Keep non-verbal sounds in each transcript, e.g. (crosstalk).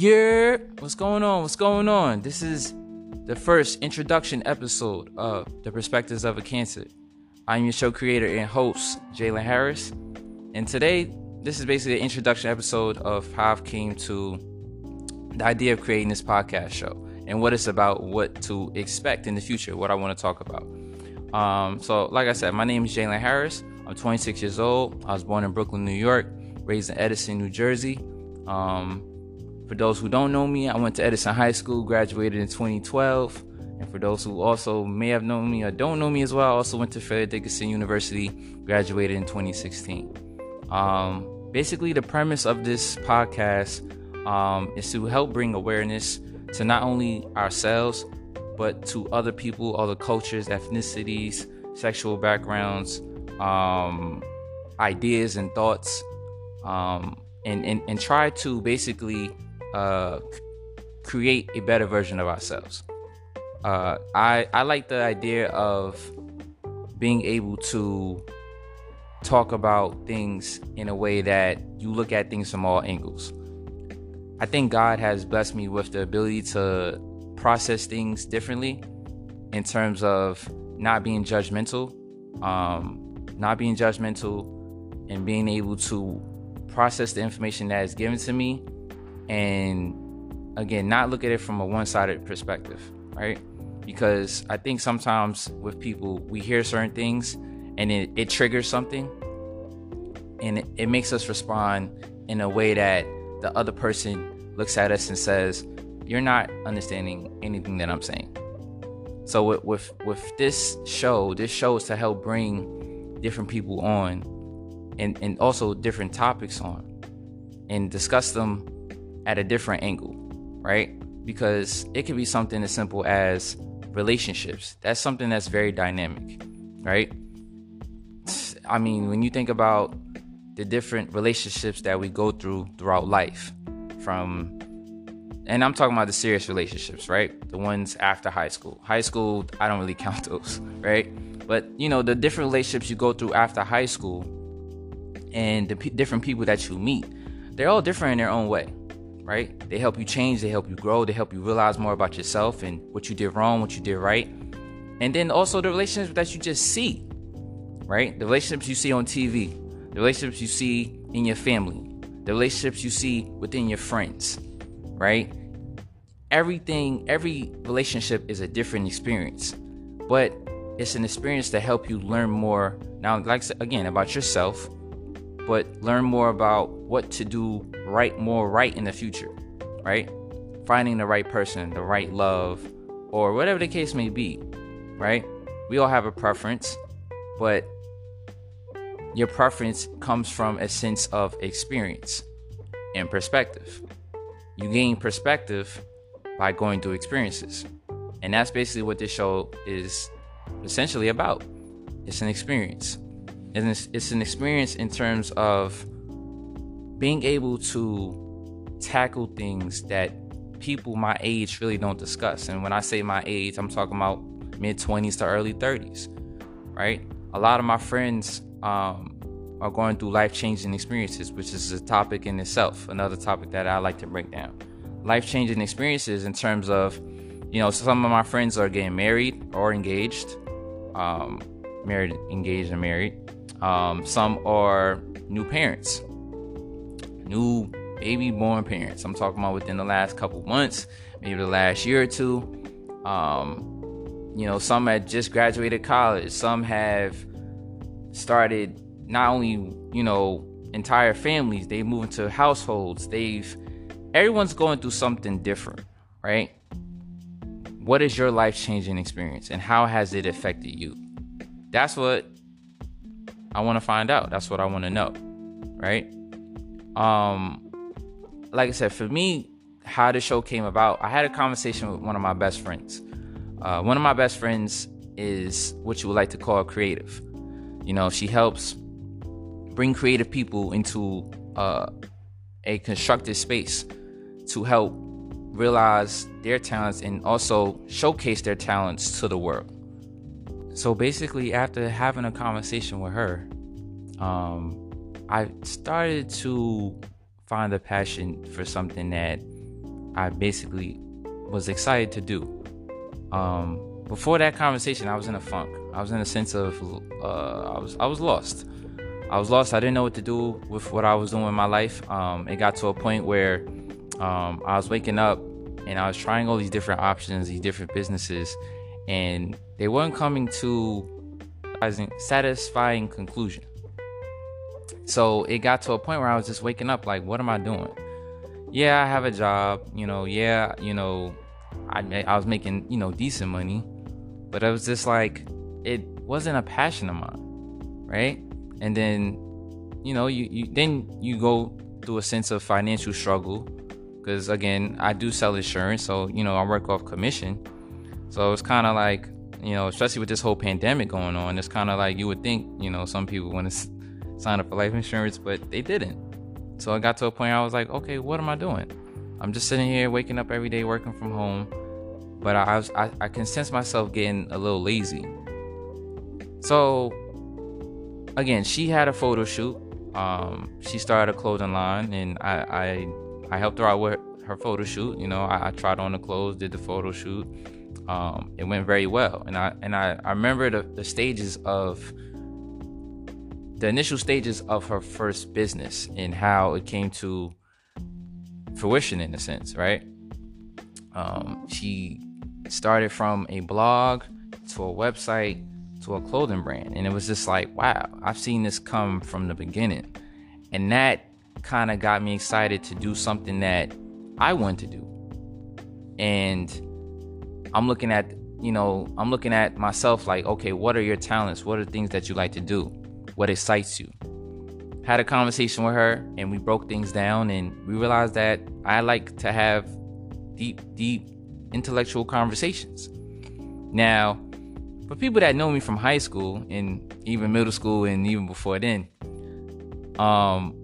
Yeah, what's going on? What's going on? This is the first introduction episode of The Perspectives of a Cancer. I'm your show creator and host, Jalen Harris. And today, this is basically the introduction episode of how I've came to the idea of creating this podcast show and what it's about, what to expect in the future, what I want to talk about. Um, so, like I said, my name is Jalen Harris. I'm 26 years old. I was born in Brooklyn, New York, raised in Edison, New Jersey. Um, for those who don't know me, I went to Edison High School, graduated in 2012. And for those who also may have known me or don't know me as well, I also went to Fairleigh Dickinson University, graduated in 2016. Um, basically, the premise of this podcast um, is to help bring awareness to not only ourselves, but to other people, other cultures, ethnicities, sexual backgrounds, um, ideas, and thoughts, um, and, and, and try to basically uh, create a better version of ourselves. Uh, I, I like the idea of being able to talk about things in a way that you look at things from all angles. I think God has blessed me with the ability to process things differently in terms of not being judgmental, um, not being judgmental, and being able to process the information that is given to me and again, not look at it from a one sided perspective, right? Because I think sometimes with people, we hear certain things and it, it triggers something and it, it makes us respond in a way that the other person looks at us and says, You're not understanding anything that I'm saying. So with, with with this show, this show is to help bring different people on and, and also different topics on and discuss them at a different angle, right? Because it could be something as simple as relationships. That's something that's very dynamic, right? I mean, when you think about the different relationships that we go through throughout life, from and I'm talking about the serious relationships, right? The ones after high school. High school, I don't really (laughs) count those, right? But you know, the different relationships you go through after high school and the p- different people that you meet, they're all different in their own way right? They help you change, they help you grow, they help you realize more about yourself and what you did wrong, what you did right. And then also the relationships that you just see, right? The relationships you see on TV, the relationships you see in your family, the relationships you see within your friends, right? Everything, every relationship is a different experience, but it's an experience to help you learn more. Now, like again, about yourself, but learn more about what to do right more right in the future, right? Finding the right person, the right love, or whatever the case may be, right? We all have a preference, but your preference comes from a sense of experience and perspective. You gain perspective by going through experiences. And that's basically what this show is essentially about. It's an experience and it's, it's an experience in terms of being able to tackle things that people my age really don't discuss. And when I say my age, I'm talking about mid 20s to early 30s, right? A lot of my friends um, are going through life changing experiences, which is a topic in itself, another topic that I like to break down. Life changing experiences in terms of, you know, some of my friends are getting married or engaged, um, married, engaged, and married. Um, some are new parents, new baby born parents. I'm talking about within the last couple months, maybe the last year or two. Um, you know, some had just graduated college, some have started not only, you know, entire families, they move into households, they've everyone's going through something different, right? What is your life changing experience and how has it affected you? That's what I want to find out. That's what I want to know. Right? Um like I said, for me, how the show came about, I had a conversation with one of my best friends. Uh, one of my best friends is what you would like to call creative. You know, she helps bring creative people into uh, a constructive space to help realize their talents and also showcase their talents to the world. So basically, after having a conversation with her, um, I started to find a passion for something that I basically was excited to do. Um, before that conversation, I was in a funk. I was in a sense of uh, I was I was lost. I was lost. I didn't know what to do with what I was doing in my life. Um, it got to a point where um, I was waking up and I was trying all these different options, these different businesses, and they weren't coming to a satisfying conclusion. So it got to a point where I was just waking up like, what am I doing? Yeah, I have a job, you know. Yeah, you know, I I was making you know decent money, but it was just like it wasn't a passion of mine, right? And then, you know, you, you then you go through a sense of financial struggle because again, I do sell insurance, so you know I work off commission. So it's kind of like you know, especially with this whole pandemic going on, it's kind of like you would think you know some people want to sign up for life insurance, but they didn't. So I got to a point I was like, okay, what am I doing? I'm just sitting here waking up every day working from home, but I, was I, I can sense myself getting a little lazy. So again, she had a photo shoot. Um, she started a clothing line, and I I, I helped her out with her photo shoot. You know, I, I tried on the clothes, did the photo shoot. Um, it went very well, and I and I, I remember the, the stages of the initial stages of her first business and how it came to fruition in a sense, right? Um, she started from a blog to a website to a clothing brand. And it was just like, wow, I've seen this come from the beginning. And that kind of got me excited to do something that I want to do. And I'm looking at, you know, I'm looking at myself like, okay, what are your talents? What are the things that you like to do? What excites you? Had a conversation with her and we broke things down and we realized that I like to have deep, deep intellectual conversations. Now, for people that know me from high school and even middle school and even before then, um,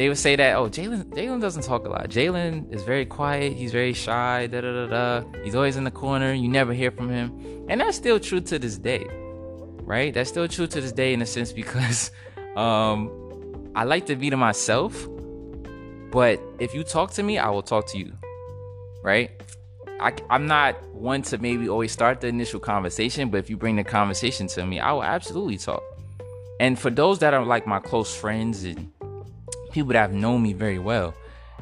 they would say that, oh, Jalen, Jalen doesn't talk a lot. Jalen is very quiet. He's very shy. Da da da da. He's always in the corner. You never hear from him, and that's still true to this day, right? That's still true to this day in a sense because, (laughs) um, I like to be to myself, but if you talk to me, I will talk to you, right? I, I'm not one to maybe always start the initial conversation, but if you bring the conversation to me, I will absolutely talk. And for those that are like my close friends and people that have known me very well,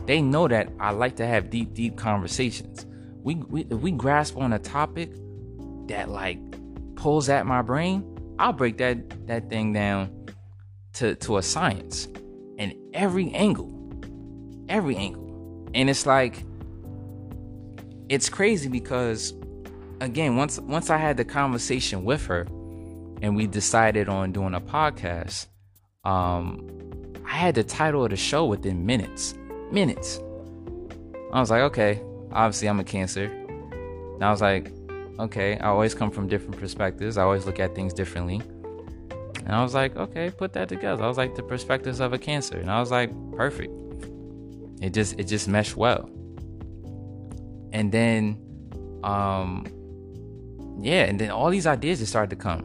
they know that I like to have deep, deep conversations. We, we if we grasp on a topic that like pulls at my brain, I'll break that that thing down to to a science and every angle, every angle, and it's like it's crazy because again, once once I had the conversation with her and we decided on doing a podcast, um, had the title of the show within minutes. Minutes. I was like, okay, obviously I'm a cancer. And I was like, okay, I always come from different perspectives. I always look at things differently. And I was like, okay, put that together. I was like the perspectives of a cancer. And I was like, perfect. It just it just meshed well and then um yeah and then all these ideas just started to come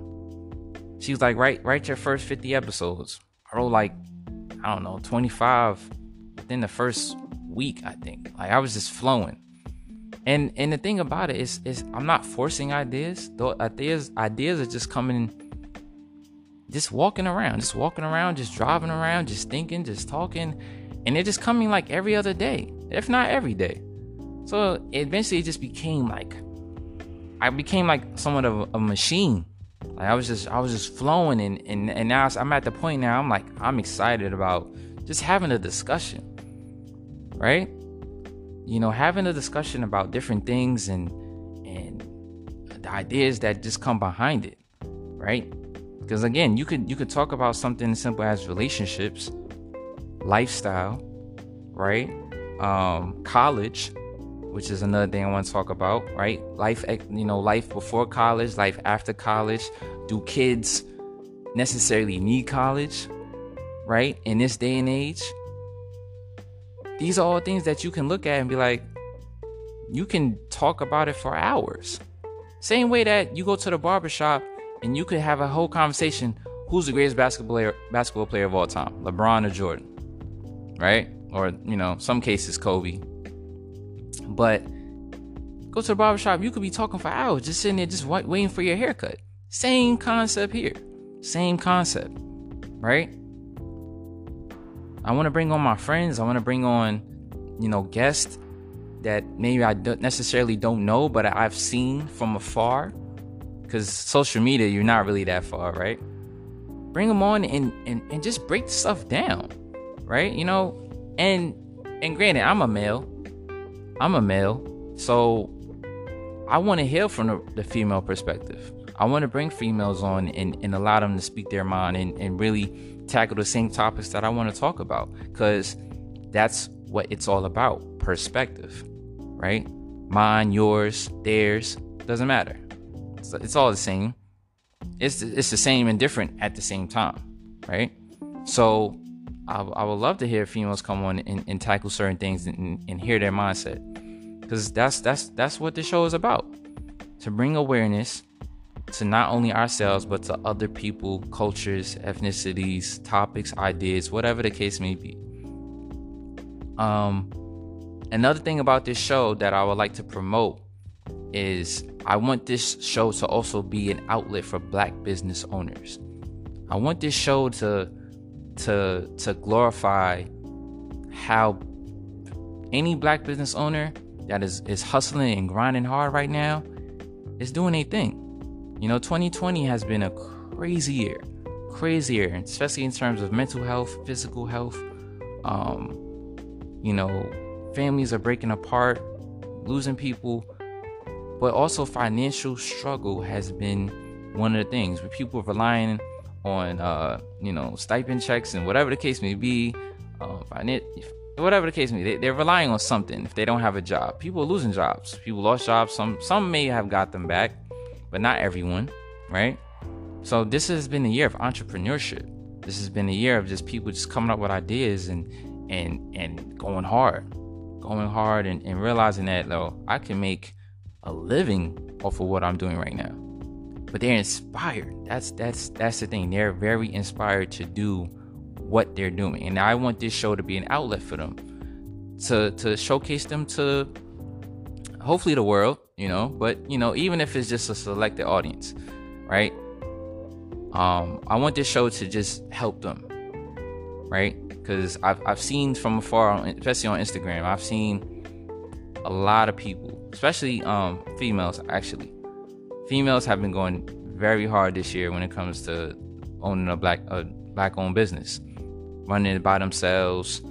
she was like write write your first 50 episodes i wrote like i don't know 25 within the first week i think. Like i was just flowing. And and the thing about it is is i'm not forcing ideas. Though ideas ideas are just coming just walking around just walking around just driving around just thinking just talking. And they're just coming like every other day if not every day. So eventually it just became like I became like somewhat of a, machine. Like I was just I was just flowing and and, and now I'm at the point now I'm like I'm excited about just having a discussion. Right? You know, having a discussion about different things and and the ideas that just come behind it. Right? Because again, you could you could talk about something as simple as relationships, lifestyle, right? Um, college, which is another thing I want to talk about, right? Life, you know, life before college, life after college. Do kids necessarily need college, right? In this day and age, these are all things that you can look at and be like, you can talk about it for hours. Same way that you go to the barbershop and you could have a whole conversation who's the greatest basketball player, basketball player of all time, LeBron or Jordan, right? Or, you know, some cases, Kobe But go to the barbershop, you could be talking for hours, just sitting there, just waiting for your haircut. Same concept here. Same concept, right? I want to bring on my friends. I want to bring on, you know, guests that maybe I don't necessarily don't know, but I've seen from afar. Because social media, you're not really that far, right? Bring them on and, and, and just break stuff down, right? You know, and and granted, I'm a male. I'm a male, so I want to hear from the, the female perspective. I want to bring females on and, and allow them to speak their mind and, and really tackle the same topics that I want to talk about because that's what it's all about perspective, right? Mine, yours, theirs, doesn't matter. It's, it's all the same. It's, it's the same and different at the same time, right? So I, I would love to hear females come on and, and tackle certain things and, and hear their mindset because that's that's that's what the show is about to bring awareness to not only ourselves but to other people, cultures, ethnicities, topics, ideas, whatever the case may be. Um, another thing about this show that I would like to promote is I want this show to also be an outlet for black business owners. I want this show to to to glorify how any black business owner that is is hustling and grinding hard right now is doing a thing. You know, 2020 has been a crazy year, crazy year, especially in terms of mental health, physical health. Um, you know, families are breaking apart, losing people, but also financial struggle has been one of the things where people are relying on, uh, you know, stipend checks and whatever the case may be, uh, whatever the case may be, they, are relying on something if they don't have a job. People are losing jobs. People lost jobs. Some some may have got them back but not everyone, right? So this has been a year of entrepreneurship. This has been a year of just people just coming up with ideas and and and going hard, going hard and, and realizing that though I can make a living off of what I'm doing right now. But they're inspired. That's that's that's the thing. They're very inspired to do what they're doing. And I want this show to be an outlet for them. To to showcase them to hopefully the world, you know, but you know, even if it's just a selected audience, right? Um, I want this show to just help them, right? Because I've I've seen from afar, especially on Instagram, I've seen a lot of people, especially um females, actually. Females have been going very hard this year when it comes to owning a black a black owned business, running it by themselves,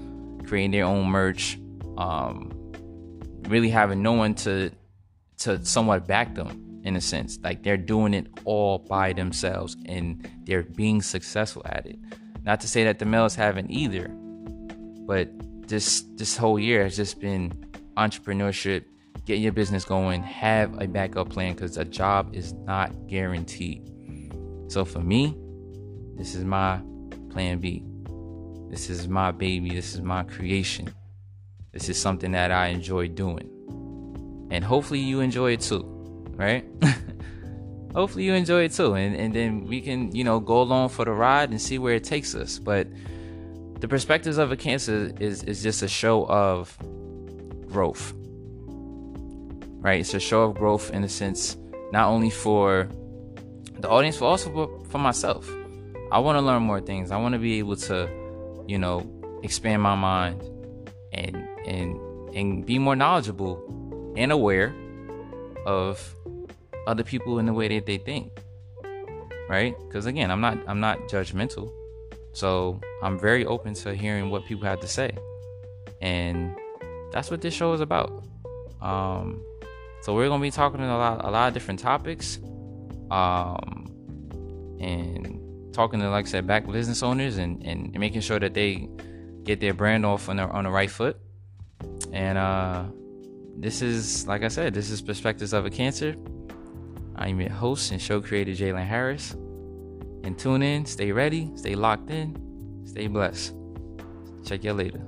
creating their own merch, um, really having no one to to somewhat back them in a sense. Like they're doing it all by themselves and they're being successful at it. Not to say that the males haven't either, but this this whole year has just been entrepreneurship, get your business going, have a backup plan because a job is not guaranteed. So for me, this is my plan B. This is my baby. This is my creation. This is something that I enjoy doing. And hopefully you enjoy it too, right? (laughs) hopefully you enjoy it too. And, and then we can, you know, go along for the ride and see where it takes us. But the perspectives of a cancer is, is just a show of growth, right? It's a show of growth in a sense, not only for the audience, but also for myself. I want to learn more things. I want to be able to, you know, expand my mind and and and be more knowledgeable and aware of other people in the way that they think right? Because again i'm not i'm not judgmental. So i'm very open to hearing what people have to say. And that's what this show is about. Um so we're gonna be talking a lot a lot of different topics. Um and talking to like i said back business owners and and making sure that they get their brand off on the, on the right foot and uh, this is, like I said, this is Perspectives of a Cancer. I'm your host and show creator, Jalen Harris. And tune in, stay ready, stay locked in, stay blessed. Check you later.